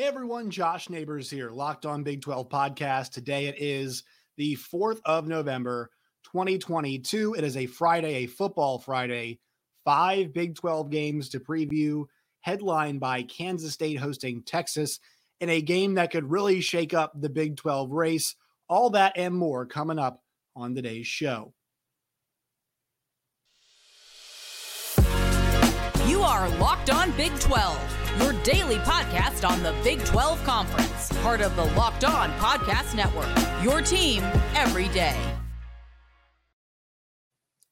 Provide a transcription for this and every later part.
Hey everyone, Josh Neighbors here, Locked On Big 12 podcast. Today it is the 4th of November, 2022. It is a Friday, a football Friday. Five Big 12 games to preview, headlined by Kansas State hosting Texas in a game that could really shake up the Big 12 race. All that and more coming up on today's show. You are Locked On Big 12 your daily podcast on the Big 12 Conference, part of the Locked On Podcast Network. Your team every day.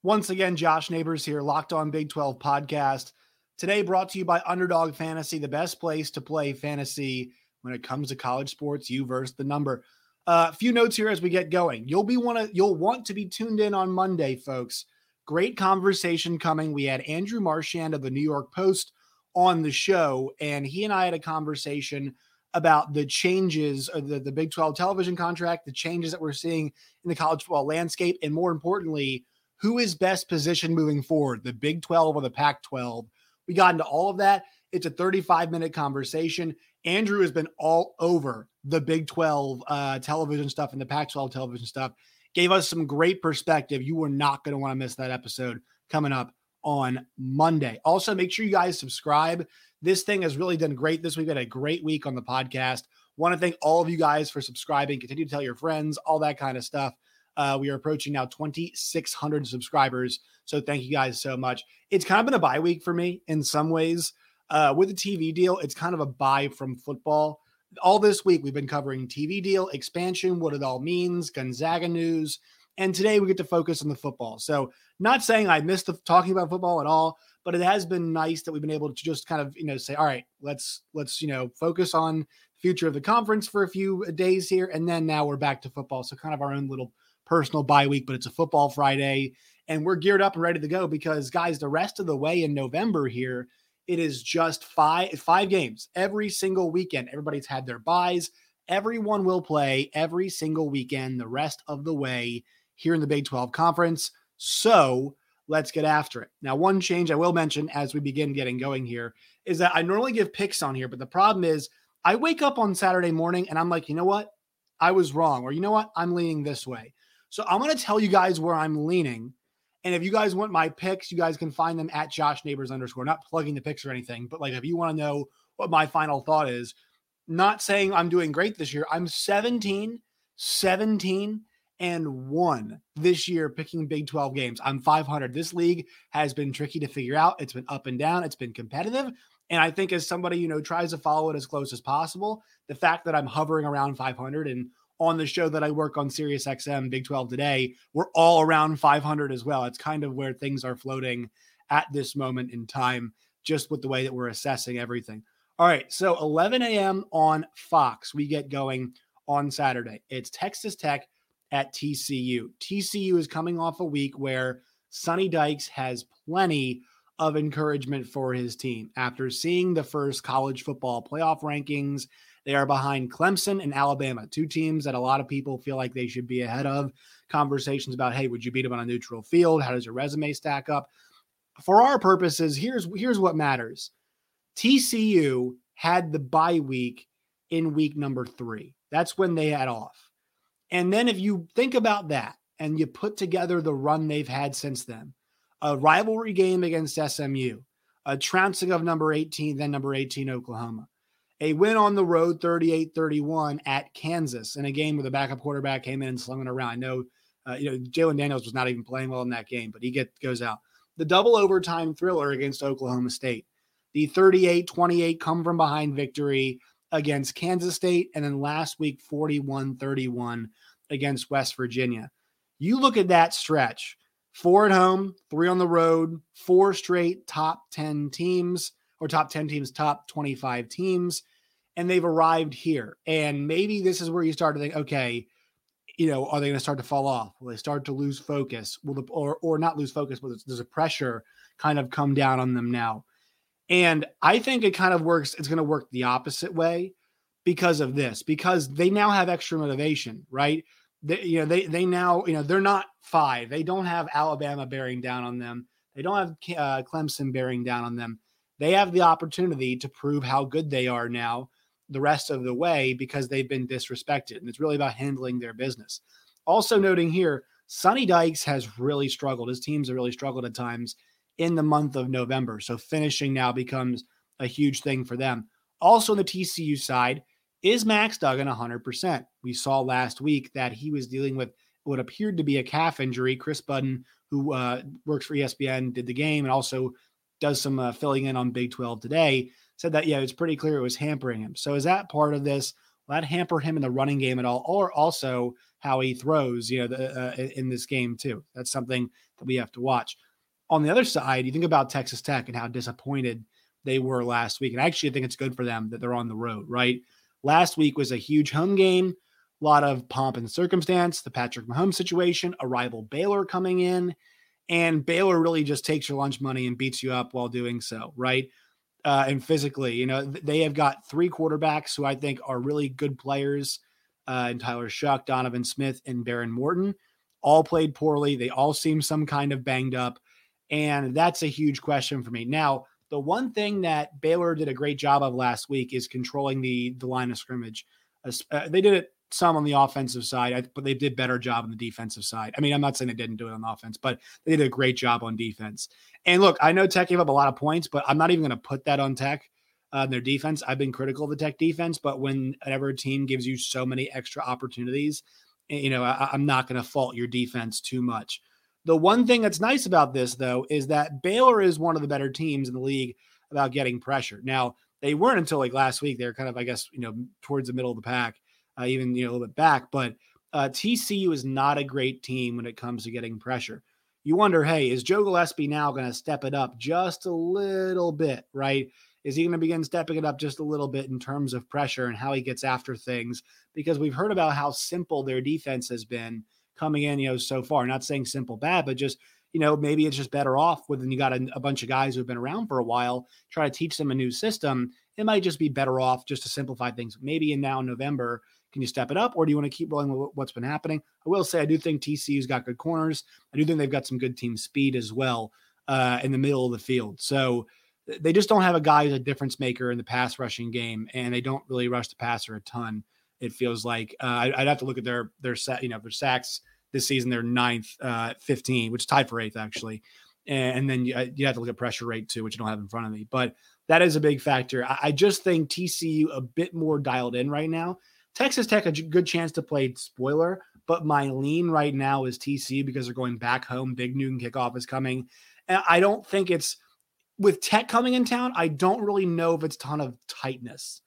Once again, Josh Neighbors here, Locked On Big 12 Podcast. Today brought to you by Underdog Fantasy, the best place to play fantasy when it comes to college sports. You versus the number. A uh, few notes here as we get going. You'll be want to you'll want to be tuned in on Monday, folks. Great conversation coming. We had Andrew Marchand of the New York Post on the show, and he and I had a conversation about the changes of the, the Big 12 television contract, the changes that we're seeing in the college football landscape, and more importantly, who is best positioned moving forward, the Big 12 or the Pac 12. We got into all of that. It's a 35 minute conversation. Andrew has been all over the Big 12 uh, television stuff and the Pac 12 television stuff. Gave us some great perspective. You are not going to want to miss that episode coming up on Monday. Also, make sure you guys subscribe. This thing has really done great this week. We had a great week on the podcast. Want to thank all of you guys for subscribing. Continue to tell your friends, all that kind of stuff. Uh, we are approaching now 2,600 subscribers. So thank you guys so much. It's kind of been a bye week for me in some ways. Uh, with the TV deal, it's kind of a buy from football. All this week, we've been covering TV deal, expansion, what it all means, Gonzaga news, and today we get to focus on the football. So, not saying I missed the, talking about football at all, but it has been nice that we've been able to just kind of, you know, say, all right, let's let's, you know, focus on future of the conference for a few uh, days here and then now we're back to football. So kind of our own little personal bye week, but it's a football Friday and we're geared up and ready to go because guys, the rest of the way in November here, it is just five five games every single weekend. Everybody's had their buys. Everyone will play every single weekend the rest of the way here in the Big 12 Conference. So let's get after it. Now, one change I will mention as we begin getting going here is that I normally give picks on here, but the problem is I wake up on Saturday morning and I'm like, you know what? I was wrong. Or you know what? I'm leaning this way. So I'm going to tell you guys where I'm leaning. And if you guys want my picks, you guys can find them at Josh Neighbors underscore, not plugging the picks or anything, but like if you want to know what my final thought is, not saying I'm doing great this year. I'm 17, 17, and one this year picking Big 12 games. I'm 500. This league has been tricky to figure out. It's been up and down, it's been competitive. And I think as somebody, you know, tries to follow it as close as possible, the fact that I'm hovering around 500 and on the show that I work on Sirius XM Big 12 today, we're all around 500 as well. It's kind of where things are floating at this moment in time, just with the way that we're assessing everything. All right. So 11 a.m. on Fox, we get going on Saturday. It's Texas Tech at TCU. TCU is coming off a week where Sonny Dykes has plenty of encouragement for his team. After seeing the first college football playoff rankings, they are behind Clemson and Alabama, two teams that a lot of people feel like they should be ahead of. Conversations about, hey, would you beat them on a neutral field? How does your resume stack up? For our purposes, here's here's what matters. TCU had the bye week in week number three. That's when they had off. And then if you think about that and you put together the run they've had since then, a rivalry game against SMU, a trouncing of number 18, then number 18, Oklahoma, a win on the road 38 31 at Kansas in a game where the backup quarterback came in and slung it around. I know, uh, you know, Jalon Daniels was not even playing well in that game, but he get, goes out. The double overtime thriller against Oklahoma State, the 38 28 come from behind victory against Kansas State, and then last week 41 31 against West Virginia. You look at that stretch four at home, three on the road, four straight top 10 teams or top 10 teams, top 25 teams, and they've arrived here. And maybe this is where you start to think, okay, you know, are they going to start to fall off? Will they start to lose focus? Will the, or or not lose focus, but there's a pressure kind of come down on them now. And I think it kind of works, it's going to work the opposite way because of this, because they now have extra motivation, right? They, you know, they they now, you know, they're not five. They don't have Alabama bearing down on them. They don't have uh, Clemson bearing down on them. They have the opportunity to prove how good they are now the rest of the way because they've been disrespected. And it's really about handling their business. Also, noting here, Sonny Dykes has really struggled. His teams have really struggled at times in the month of November. So finishing now becomes a huge thing for them. Also, on the TCU side, is Max Duggan 100%? We saw last week that he was dealing with what appeared to be a calf injury. Kris Budden, who uh, works for ESPN, did the game and also does some uh, filling in on Big 12 today, said that, yeah, it's pretty clear it was hampering him. So is that part of this? Will that hamper him in the running game at all? Or also how he throws, you know, the, uh, in this game too? That's something that we have to watch. On the other side, you think about Texas Tech and how disappointed they were last week. And actually, I think it's good for them that they're on the road, right? Last week was a huge home game, a lot of pomp and circumstance, the Patrick Mahomes situation, a rival Baylor coming in, and Baylor really just takes your lunch money and beats you up while doing so, right? Uh, and physically, you know, they have got three quarterbacks who I think are really good players, uh, and Tyler Shough, Donovan Smith, and Behren Morton. All played poorly. They all seem some kind of banged up, and that's a huge question for me. Now, the one thing that Baylor did a great job of last week is controlling the the line of scrimmage. Uh, they did it some on the offensive side, but they did better job on the defensive side. I mean, I'm not saying they didn't do it on offense, but they did a great job on defense. And look, I know Tech gave up a lot of points, but I'm not even going to put that on Tech. Uh, their defense, I've been critical of the Tech defense, but whenever a team gives you so many extra opportunities, eh, you know, I, I'm not going to fault your defense too much. The one thing that's nice about this, though, is that Baylor is one of the better teams in the league about getting pressure. Now, they weren't until like last week. They're kind of, I guess, you know, towards the middle of the pack, uh, even, you know, a little bit back. But uh, TCU is not a great team when it comes to getting pressure. You wonder, hey, is Joe Gillespie now going to step it up just a little bit, right? Is he going to begin stepping it up just a little bit in terms of pressure and how he gets after things? Because we've heard about how simple their defense has been coming in, you know, so far. Not saying simple bad, but just you know, maybe it's just better off when you got a, a, bunch of guys who've been around for a while, try to teach them a new system. It might just be better off just to simplify things. Maybe in now November, can you step it up or do you want to keep rolling with what's been happening? I will say, I do think TCU's got good corners. I do think they've got some good team speed as well uh, in the middle of the field. So they just don't have a guy who's a difference maker in the pass rushing game, and they don't really rush the passer a ton. It feels like uh, I'd have to look at their their you know, their sacks this season. They're ninth, uh, 15, which is tied for eighth, actually. And, then you, uh, you, have to look at pressure rate too, which I don't have in front of me. But that is a big factor. I just think TCU a bit more dialed in right now. Texas Tech a good chance to play spoiler, but my lean right now is TC because they're going back home. Big noon kickoff is coming. And I don't think it's with Tech coming in town. I don't really know if it's ton of tightness.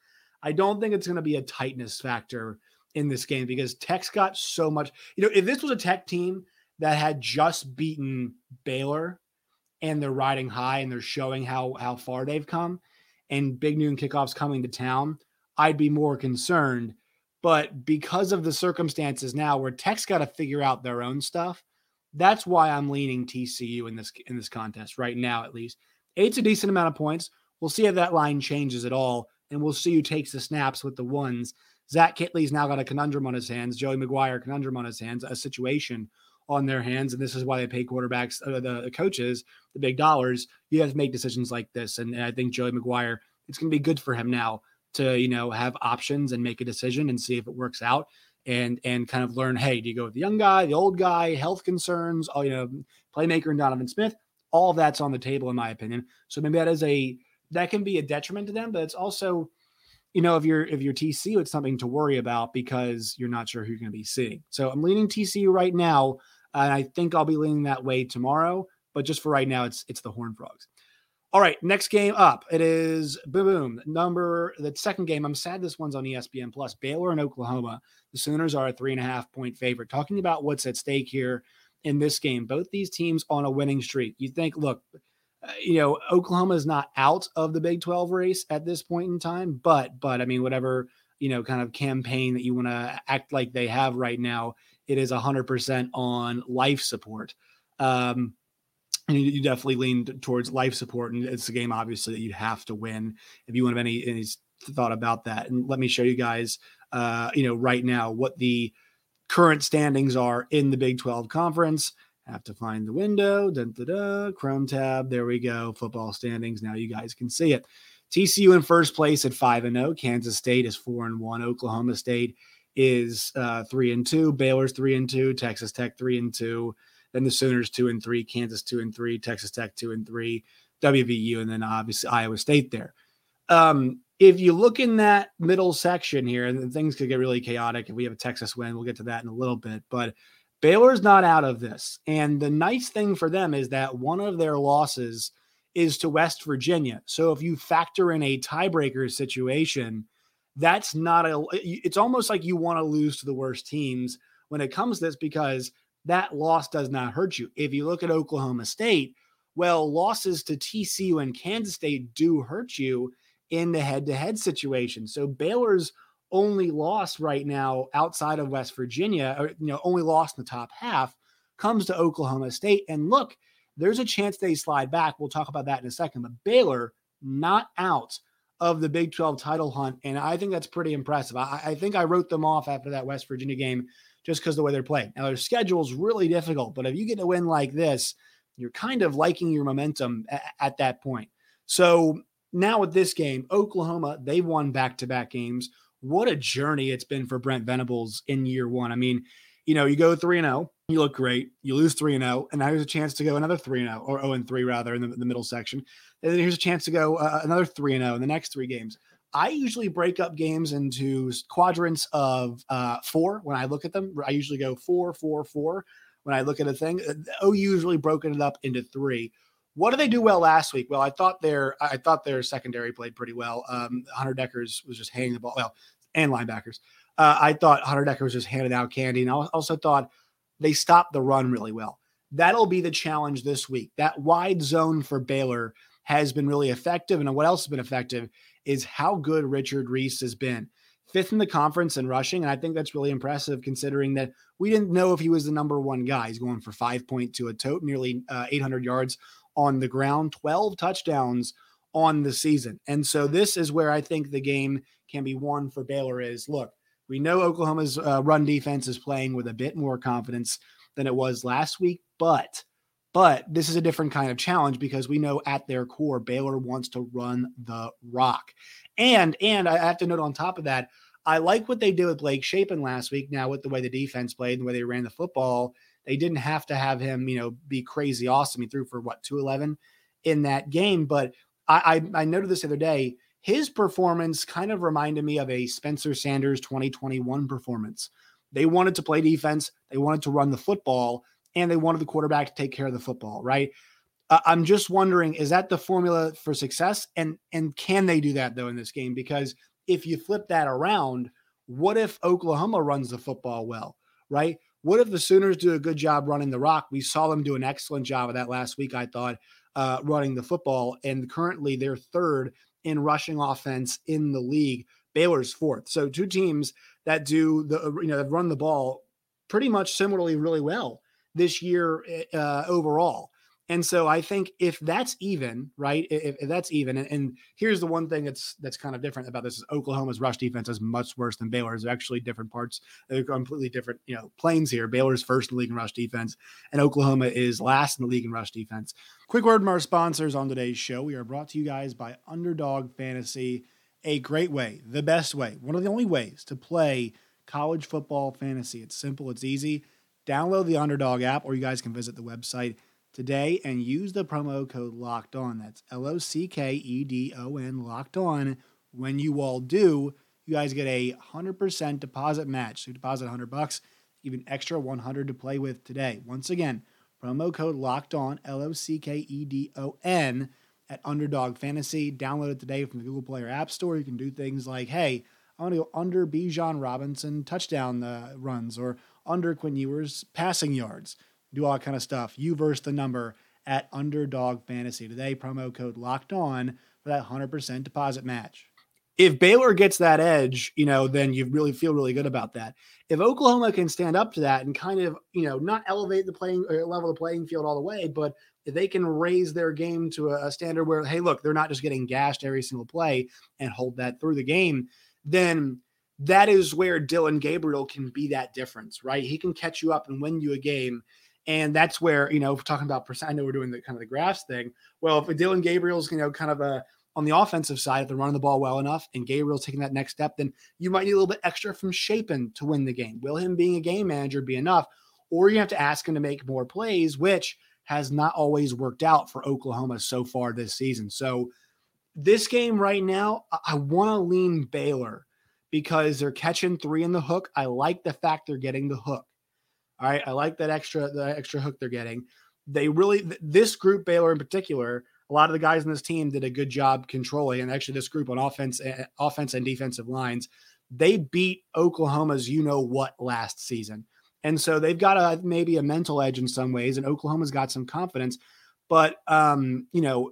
I don't think it's going to be a tightness factor in this game because Tech's got so much. You know, if this was a Tech team that had just beaten Baylor and they're riding high and they're showing how how far they've come, and Big Noon kickoffs coming to town, I'd be more concerned. But because of the circumstances now, where Tech's got to figure out their own stuff, that's why I'm leaning TCU in this in this contest right now, at least. Eight's a decent amount of points. We'll see if that line changes at all, and we'll see who takes the snaps with the ones. Zach Kittley's now got a conundrum on his hands. Joey McGuire conundrum on his hands, a situation on their hands, and this is why they pay quarterbacks, uh, the, the, coaches, the big dollars. You have to make decisions like this, and, and I think Joey McGuire, it's going to be good for him now to you know have options and make a decision and see if it works out, and and kind of learn. Hey, do you go with the young guy, the old guy, health concerns, all you know, playmaker and Donovan Smith? All that's on the table, in my opinion. So maybe that is a that can be a detriment to them, but it's also you know, if you're if you're TCU, it's something to worry about because you're not sure who you're going to be seeing. So I'm leaning TCU right now, and I think I'll be leaning that way tomorrow. But just for right now, it's it's the Horn Frogs. All right, next game up. It is boom boom number the second game. I'm sad this one's on ESPN Plus. Baylor and Oklahoma. The Sooners are a three and a half point favorite. Talking about what's at stake here in this game. Both these teams on a winning streak. You think, look, uh, you know, Oklahoma is not out of the Big 12 race at this point in time, but, but I mean, whatever, you know, kind of campaign that you want to act like they have right now, it is 100% on life support. Um, and you definitely leaned towards life support, and it's a game obviously that you have to win if you want to have any, any thought about that. And let me show you guys, uh, you know, right now what the current standings are in the Big 12 conference. Have to find the window. Dun, da, da, Chrome tab. There we go. Football standings. Now you guys can see it. TCU in first place at 5 and 0. Kansas State is 4 and 1. Oklahoma State is uh, 3 and 2. Baylor's 3 and 2. Texas Tech 3 and 2. Then the Sooners 2 and 3. Kansas 2 and 3. Texas Tech 2 and 3. WVU and then obviously Iowa State there. Um, if you look in that middle section here, and things could get really chaotic if we have a Texas win, we'll get to that in a little bit. But Baylor's not out of this. And the nice thing for them is that one of their losses is to West Virginia. So if you factor in a tiebreaker situation, that's not a, it's almost like you want to lose to the worst teams when it comes to this because that loss does not hurt you. If you look at Oklahoma State, well, losses to TCU and Kansas State do hurt you in the head to head situation. So Baylor's only loss right now outside of West Virginia, or, you know, only lost in the top half comes to Oklahoma State. And look, there's a chance they slide back. We'll talk about that in a second. But Baylor not out of the Big 12 title hunt. And I think that's pretty impressive. I, I think I wrote them off after that West Virginia game just because the way they're playing. Now, their schedule is really difficult, but if you get a win like this, you're kind of liking your momentum at, at that point. So now with this game, Oklahoma, they've won back to back games. What a journey it's been for Brent Venables in year one. I mean, you know, you go 3 and 0, you look great. You lose 3 and 0, and now there's a chance to go another 3 and 0 or 0 and 3 rather in the, the middle section. And then here's a chance to go uh, another 3 and 0 in the next 3 games. I usually break up games into quadrants of uh, four when I look at them. I usually go four, four, four when I look at a thing. Uh, OU usually broken it up into three. What did they do well last week? Well, I thought their I thought their secondary played pretty well. Um, Hunter Dekkers was just hanging the ball well, and linebackers. Uh, I thought Hunter Dekker was just handing out candy, and I also thought they stopped the run really well. That'll be the challenge this week. That wide zone for Baylor has been really effective, and what else has been effective is how good Richard Reese has been. Fifth in the conference in rushing, and I think that's really impressive considering that we didn't know if he was the number one guy. He's going for 5.2 a tote, nearly uh, 800 yards on the ground, 12 touchdowns on the season. And so this is where I think the game can be won for Baylor is look, we know Oklahoma's uh, run defense is playing with a bit more confidence than it was last week, but but this is a different kind of challenge because we know at their core Baylor wants to run the rock. And and I have to note on top of that, I like what they did with Blake Shapen last week. Now with the way the defense played and the way they ran the football, they didn't have to have him, you know, be crazy awesome. He threw for what 211 in that game. But I, I, I noted this the other day. His performance kind of reminded me of a Spencer Sanders 2021 performance. They wanted to play defense, they wanted to run the football, and they wanted the quarterback to take care of the football, right? Uh, I'm just wondering, is that the formula for success? And and can they do that though in this game? Because if you flip that around, what if Oklahoma runs the football well, right? What if the Sooners do a good job running the rock? We saw them do an excellent job of that last week, I thought, uh, running the football. And currently they're third in rushing offense in the league. Baylor's fourth. So two teams that do the, you know, that run the ball pretty much similarly really well this year eh, uh, overall. And so I think if that's even, right, if, if that's even, and, and, here's the one thing that's that's kind of different about this is Oklahoma's rush defense is much worse than Baylor's. They're actually different parts. They're completely different, you know, planes here. Baylor's first in the league in rush defense, and Oklahoma is last in the league in rush defense. Quick word from our sponsors on today's show. We are brought to you guys by Underdog Fantasy, a great way, the best way, one of the only ways to play college football fantasy. It's simple, it's easy. Download the Underdog app, or you guys can visit the website today and use the promo code locked on. That's L O C K E D O N locked on. When you all do, you guys get a 100% deposit match. So you deposit 100 bucks, give an extra 100 to play with today. Once again, promo code locked on, L O C K E D O N at Underdog Fantasy. Download it today from the Google Play or App Store. You can do things like, hey, I want to go under Bijan Robinson touchdown uh, runs or under Quinn Ewers passing yards do all kind of stuff. You verse the number at Underdog Fantasy today. Promo code locked on for that 100% deposit match. If Baylor gets that edge, you know, then you really feel really good about that. If Oklahoma can stand up to that and kind of, you know, not elevate the playing or level the playing field all the way, but if they can raise their game to a standard where, hey, look, they're not just getting gashed every single play and hold that through the game, then that is where Dillon Gabriel can be that difference, right? He can catch you up and win you a game and that's where, you know, talking about percent, I know we're doing the kind of the graphs thing. Well, if Dillon Gabriel's, you know, kind of a, on the offensive side, if they're running the ball well enough and Gabriel's taking that next step, then you might need a little bit extra from Shapen to win the game. Will him being a game manager be enough? Or you have to ask him to make more plays, which has not always worked out for Oklahoma so far this season. So this game right now, I, want to lean Baylor because they're catching three in the hook. I like the fact they're getting the hook. All right. I like that extra, the extra hook they're getting. They really, this group, Baylor in particular, a lot of the guys in this team did a good job controlling. And actually, this group on offense, eh, offense and defensive lines, they beat Oklahoma's you know what last season. And so they've got a maybe a mental edge in some ways, and Oklahoma's got some confidence. But um, you know,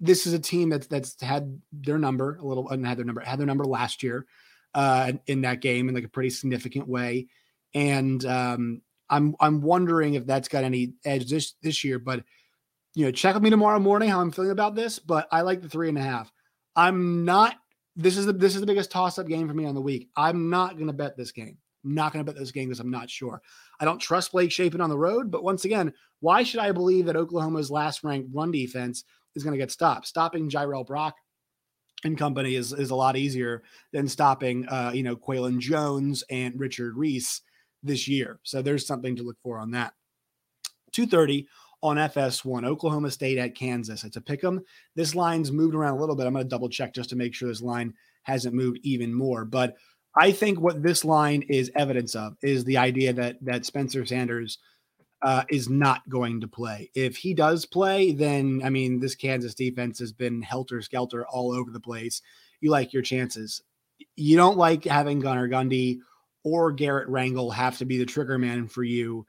this is a team that's that's had their number a little and had their number had their number last year uh, in that game in like a pretty significant way. And um, I'm I'm wondering if that's got any edge this this year. But you know, check with me tomorrow morning how I'm feeling about this. But I like the three and a half. I'm not. This is the this is the biggest toss up game for me on the week. I'm not going to bet this game. I'm not going to bet this game because I'm not sure. I don't trust Blake Shapen on the road. But once again, why should I believe that Oklahoma's last ranked run defense is going to get stopped? Stopping Jirehl Brock and company is, is a lot easier than stopping, uh, you know, Qualan Jones and Richard Reese this year. So there's something to look for on that. 230 on FS1, Oklahoma State at Kansas. It's a pick 'em. This line's moved around a little bit. I'm going to double check just to make sure this line hasn't moved even more. But I think what this line is evidence of is the idea that that Spencer Sanders uh, is not going to play. If he does play, then I mean, this Kansas defense has been helter skelter all over the place. You like your chances. You don't like having Gunnar Gundy or Garrett Rangel have to be the trigger man for you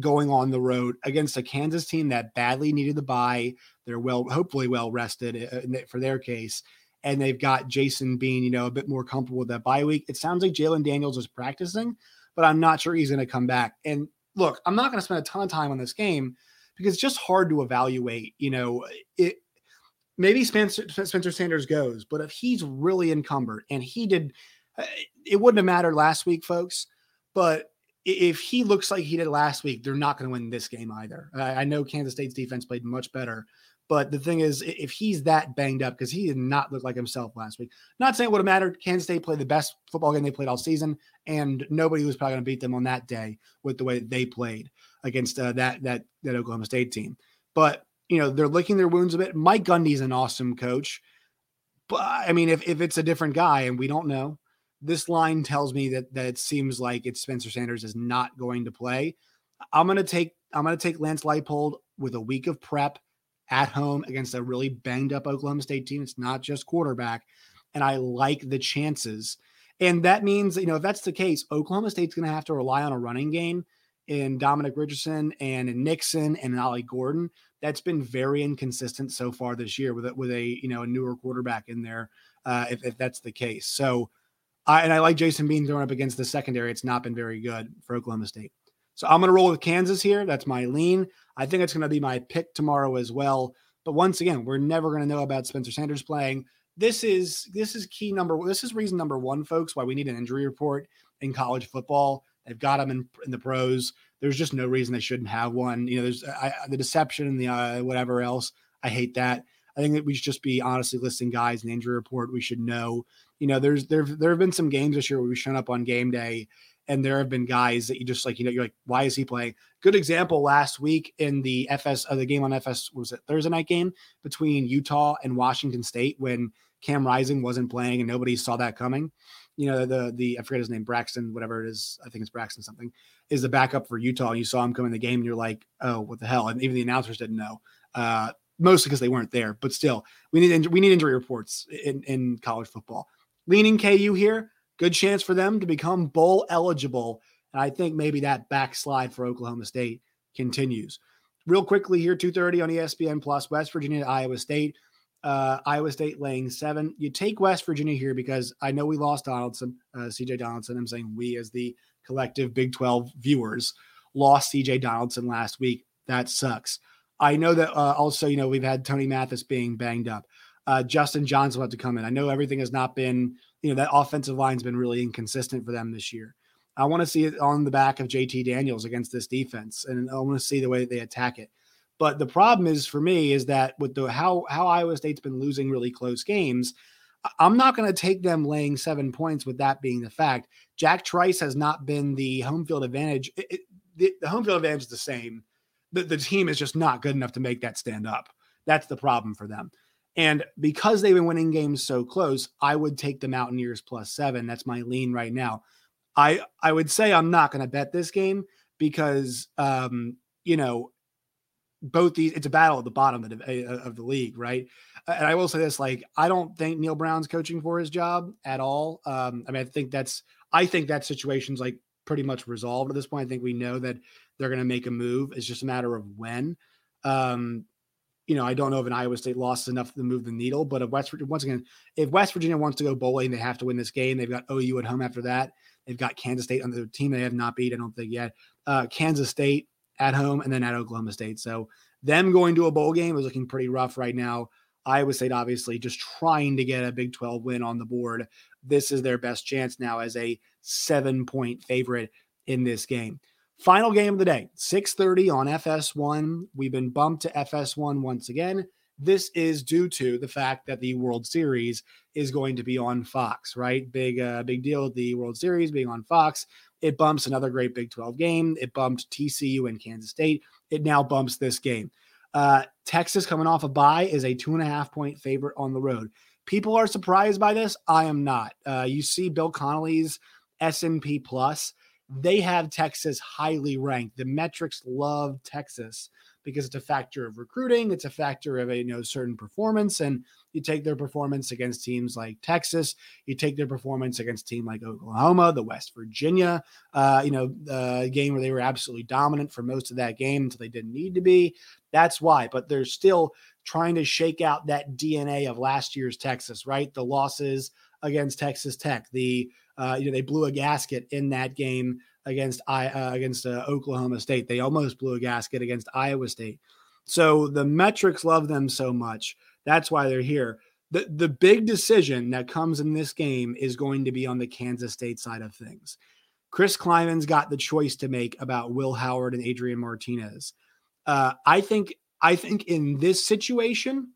going on the road against a Kansas team that badly needed the bye. They're well, hopefully well rested uh, for their case and they've got Jason Bean, you know, a bit more comfortable with that bye week. It sounds like Jalon Daniels is practicing, but I'm not sure he's going to come back. And look, I'm not going to spend a ton of time on this game because it's just hard to evaluate. You know, it maybe Spencer, Spencer Sanders goes, but if he's really encumbered and he did, uh, it wouldn't have mattered last week, folks. But if he looks like he did last week, they're not going to win this game either. I know Kansas State's defense played much better, but the thing is, if he's that banged up, because he did not look like himself last week, not saying it would have mattered. Kansas State played the best football game they played all season, and nobody was probably going to beat them on that day with the way that they played against uh, that that that Oklahoma State team. But you know, they're licking their wounds a bit. Mike Gundy's an awesome coach, but I mean, if if it's a different guy, and we don't know, this line tells me that that it seems like it's Spencer Sanders is not going to play. I'm gonna take I'm gonna take Lance Leipold with a week of prep at home against a really banged up Oklahoma State team. It's not just quarterback. And I like the chances. And that means, you know, if that's the case, Oklahoma State's going to have to rely on a running game in Dominic Richardson and in Nixon and in Ollie Gordon. That's been very inconsistent so far this year with a, with a you know a newer quarterback in there. Uh, if, if that's the case, so I and I like Jason Bean throwing up against the secondary. It's not been very good for Oklahoma State. So I'm going to roll with Kansas here. That's my lean. I think it's going to be my pick tomorrow as well. But once again, we're never going to know about Spencer Sanders playing. This is this is key number. This is reason number one, folks, why we need an injury report in college football. They've got them in, in the pros. There's just no reason they shouldn't have one. You know, there's I, the deception and the uh, whatever else. I hate that. I think that we should just be honestly listing guys in injury report. We should know. You know, there's there there have been some games this year where we've shown up on game day and there have been guys that you just like, you know, you're like, why is he playing? Good example last week in the FS, uh, the game on FS, was it Thursday night game between Utah and Washington State when Cam Rising wasn't playing and nobody saw that coming. You know, the, the, I forget his name, Braxton, whatever it is. I think it's Braxton something is the backup for Utah. And you saw him come in the game and you're like, oh, what the hell? And even the announcers didn't know. Uh, mostly because they weren't there, but still, we need we need injury reports in, in college football. Leaning KU here, good chance for them to become bowl eligible. And I think maybe that backslide for Oklahoma State continues. Real quickly here, 2:30 on ESPN Plus, West Virginia to Iowa State. Uh, Iowa State laying seven. You take West Virginia here because I know we lost Donaldson, uh, CJ Donaldson. I'm saying we as the collective Big 12 viewers lost CJ Donaldson last week. That sucks. I know that uh, also, you know, we've had Tony Mathis being banged up. Uh, Justin Johnson will have to come in. I know everything has not been you know, that offensive line's been really inconsistent for them this year. I want to see it on the back of JT Daniels against this defense, and I want to see the way they attack it. But the problem is for me is that with the how how Iowa State's been losing really close games, I'm not going to take them laying seven points with that being the fact. Jack Trice has not been the home field advantage. It, it, the, the, home field advantage is the same. The, the team is just not good enough to make that stand up. That's the problem for them. And because they've been winning games so close, I would take the Mountaineers plus seven. That's my lean right now. I I would say I'm not going to bet this game because um, you know both these it's a battle at the bottom of the, of the league, right? And I will say this: like I don't think Neal Brown's coaching for his job at all. Um, I mean, I think that's I think that situation's like pretty much resolved at this point. I think we know that they're going to make a move. It's just a matter of when. Um, you know, I don't know if an Iowa State loss is enough to move the needle, but if West Virginia, once again, if West Virginia wants to go bowling, they have to win this game. They've got OU at home after that. They've got Kansas State on the team they have not beat, I don't think yet. Uh, Kansas State at home and then at Oklahoma State. So them going to a bowl game is looking pretty rough right now. Iowa State obviously just trying to get a Big 12 win on the board. This is their best chance now as a seven point favorite in this game. Final game of the day, 6:30 on FS1. We've been bumped to FS1 once again. This is due to the fact that the World Series is going to be on Fox, right? Big uh, big deal the World Series being on Fox. It bumps another great Big 12 game. It bumped TCU and Kansas State. It now bumps this game. Uh, Texas coming off a bye is a two and a half point favorite on the road. People are surprised by this. I am not. Uh, you see Bill Connelly's S&P Plus they have Texas highly ranked. The metrics love Texas because it's a factor of recruiting, it's a factor of a you know certain performance, and you take their performance against teams like Texas, you take their performance against team like Oklahoma, the West Virginia, uh, you know, uh, game where they were absolutely dominant for most of that game until they didn't need to be. That's why, but they're still trying to shake out that DNA of last year's Texas, right? The losses against Texas Tech, the uh, you know, they blew a gasket in that game against I uh, against uh, Oklahoma State. They almost blew a gasket against Iowa State. So the metrics love them so much. That's why they're here. The the big decision that comes in this game is going to be on the Kansas State side of things. Chris Klieman's got the choice to make about Will Howard and Adrian Martinez. Uh, I think I think in this situation,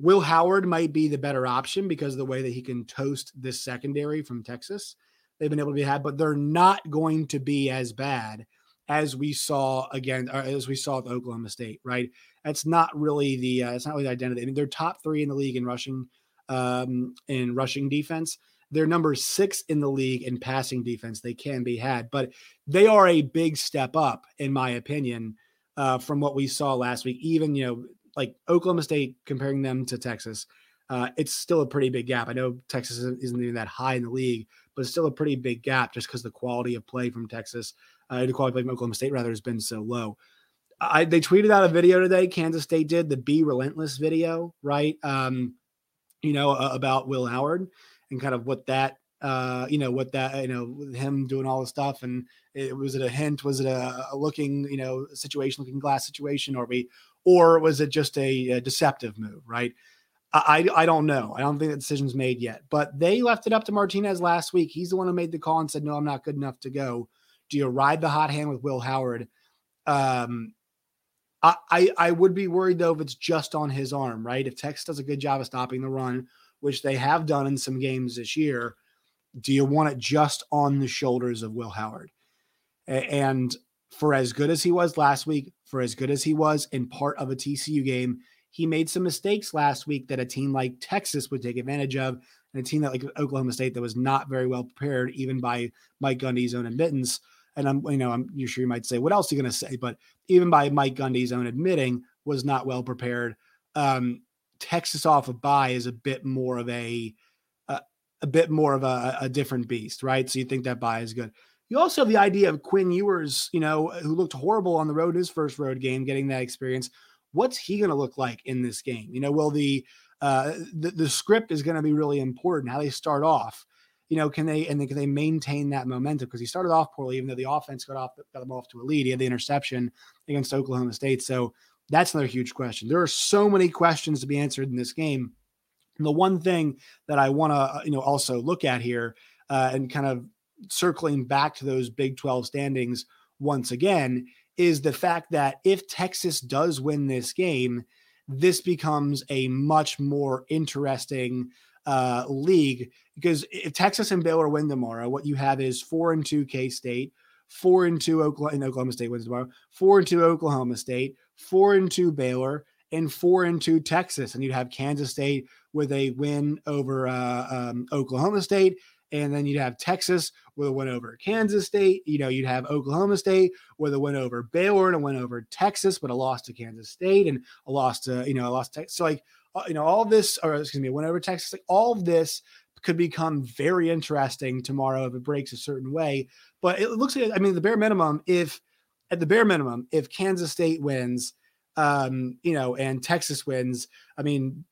Will Howard might be the better option because of the way that he can toast this secondary from Texas. They've been able to be had, but they're not going to be as bad as we saw again, as we saw with Oklahoma State, right? That's not really the uh, it's not really the identity. I mean, they're top three in the league in rushing, um, in rushing defense. They're number six in the league in passing defense. They can be had, but they are a big step up, in my opinion, uh, from what we saw last week. Even you know, like Oklahoma State comparing them to Texas, uh, it's still a pretty big gap. I know Texas isn't even that high in the league, but it's still a pretty big gap just because the quality of play from Texas, uh, the quality of play from Oklahoma State rather has been so low. I, they tweeted out a video today. Kansas State did the "Be Relentless" video, right? Um, you know uh, about Will Howard and kind of what that uh, you know, what that, you know, him doing all the stuff. And it, was it a hint? Was it a, a, looking, you know, situation, looking glass situation, or we, or was it just a, a deceptive move? Right. I, I don't know. I don't think the decision's made yet. But they left it up to Martinez last week. He's the one who made the call and said, "No, I'm not good enough to go." Do you ride the hot hand with Will Howard? Um, I, I, I would be worried though if it's just on his arm, right? If Texas does a good job of stopping the run, which they have done in some games this year, do you want it just on the shoulders of Will Howard? And for as good as he was last week, for as good as he was in part of a TCU game, he made some mistakes last week that a team like Texas would take advantage of, and a team that like Oklahoma State that was not very well prepared, even by Mike Gundy's own admittance. And I'm, you know, I'm you're sure you might say, what else are you going to say? But even by Mike Gundy's own admitting, was not well prepared. Um, Texas off a of bye is a bit more of a a bit more of a, a different beast, right? So you think that bye is good. You also have the idea of Quinn Ewers, you know, who looked horrible on the road his first road game, getting that experience. What's he going to look like in this game? You know, will the uh, the, the script is going to be really important. How they start off, you know, can they and then can they maintain that momentum? Because he started off poorly, even though the offense got off got them off to a lead. He had the interception against Oklahoma State, so that's another huge question. There are so many questions to be answered in this game. And the one thing that I want to, uh, you know, also look at here uh, and kind of circling back to those Big 12 standings once again is the fact that if Texas does win this game, this becomes a much more interesting uh, league because if Texas and Baylor win tomorrow, what you have is four and two K State, four and two Oklahoma, and Oklahoma State wins tomorrow, four and two Oklahoma State, four and two Baylor, and four and two Texas, and you'd have Kansas State with a win over uh, um, Oklahoma State, and then you'd have Texas with a win over Kansas State. You know, you'd have Oklahoma State with a win over Baylor and a win over Texas, but a loss to Kansas State and a loss to you know a loss to Texas. So like uh, you know all this, or excuse me, a win over Texas. Like all of this could become very interesting tomorrow if it breaks a certain way. But it looks like I mean the bare minimum if at the bare minimum if Kansas State wins um, you know, and Texas wins, I mean,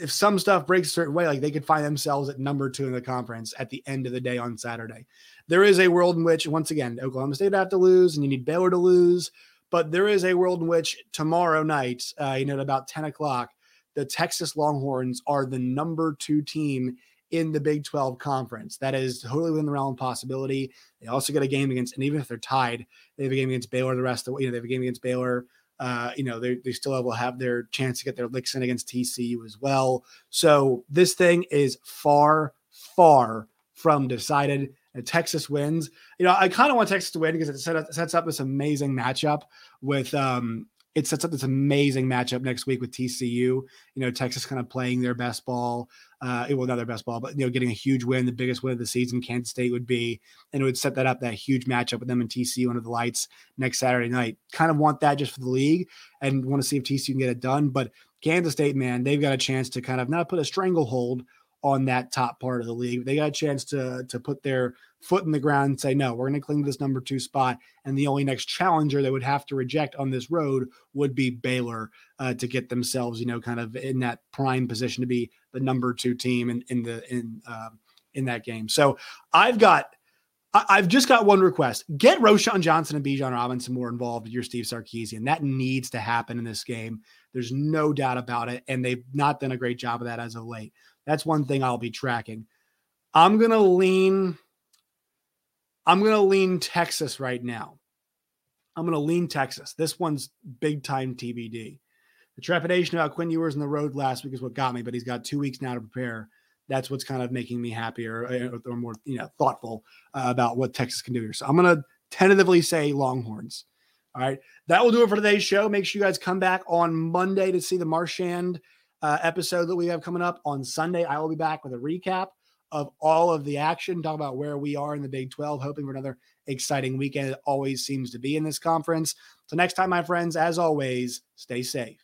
if some stuff breaks a certain way, like they could find themselves at number two in the conference at the end of the day on Saturday. There is a world in which, once again, Oklahoma State have to lose, and you need Baylor to lose. But there is a world in which tomorrow night, uh, you know, at about 10 o'clock, the Texas Longhorns are the number two team in the Big 12 conference. That is totally within the realm of possibility. They also get a game against, and even if they're tied, they have a game against Baylor the rest of the, you know, they have a game against Baylor uh, you know, they, they still will have their chance to get their licks in against TCU as well. So this thing is far, far from decided. And Texas wins. You know, I kind of want Texas to win because it sets up this amazing matchup with um, it sets up this amazing matchup next week with TCU. You know, Texas kind of playing their best ball. Uh, well, not their best ball, but you know, getting a huge win, the biggest win of the season. Kansas State would be, and it would set that up that huge matchup with them and TCU under the lights next Saturday night. Kind of want that just for the league, and want to see if TCU can get it done. But Kansas State, man, they've got a chance to kind of not put a stranglehold on that top part of the league. They got a chance to to put their foot in the ground and say, no, we're going to cling to this number two spot. And the only next challenger they would have to reject on this road would be Baylor uh, to get themselves, you know, kind of in that prime position to be the number two team in, in the in uh, in that game. So I've got. I've just got one request. Get Roschon Johnson and Bijan Robinson more involved with your Steve Sarkisian. That needs to happen in this game. There's no doubt about it. And they've not done a great job of that as of late. That's one thing I'll be tracking. I'm going to lean I'm going to lean Texas right now. I'm going to lean Texas. This one's big time TBD. The trepidation about Quinn Ewers in the road last week is what got me, but he's got two weeks now to prepare. That's what's kind of making me happier uh, or more, you know, thoughtful uh, about what Texas can do here. So I'm going to tentatively say Longhorns. All right. That will do it for today's show. Make sure you guys come back on Monday to see the Marchand uh, episode that we have coming up. On Sunday, I will be back with a recap of all of the action, talk about where we are in the Big 12, hoping for another exciting weekend. It always seems to be in this conference. So, next time, my friends, as always, stay safe.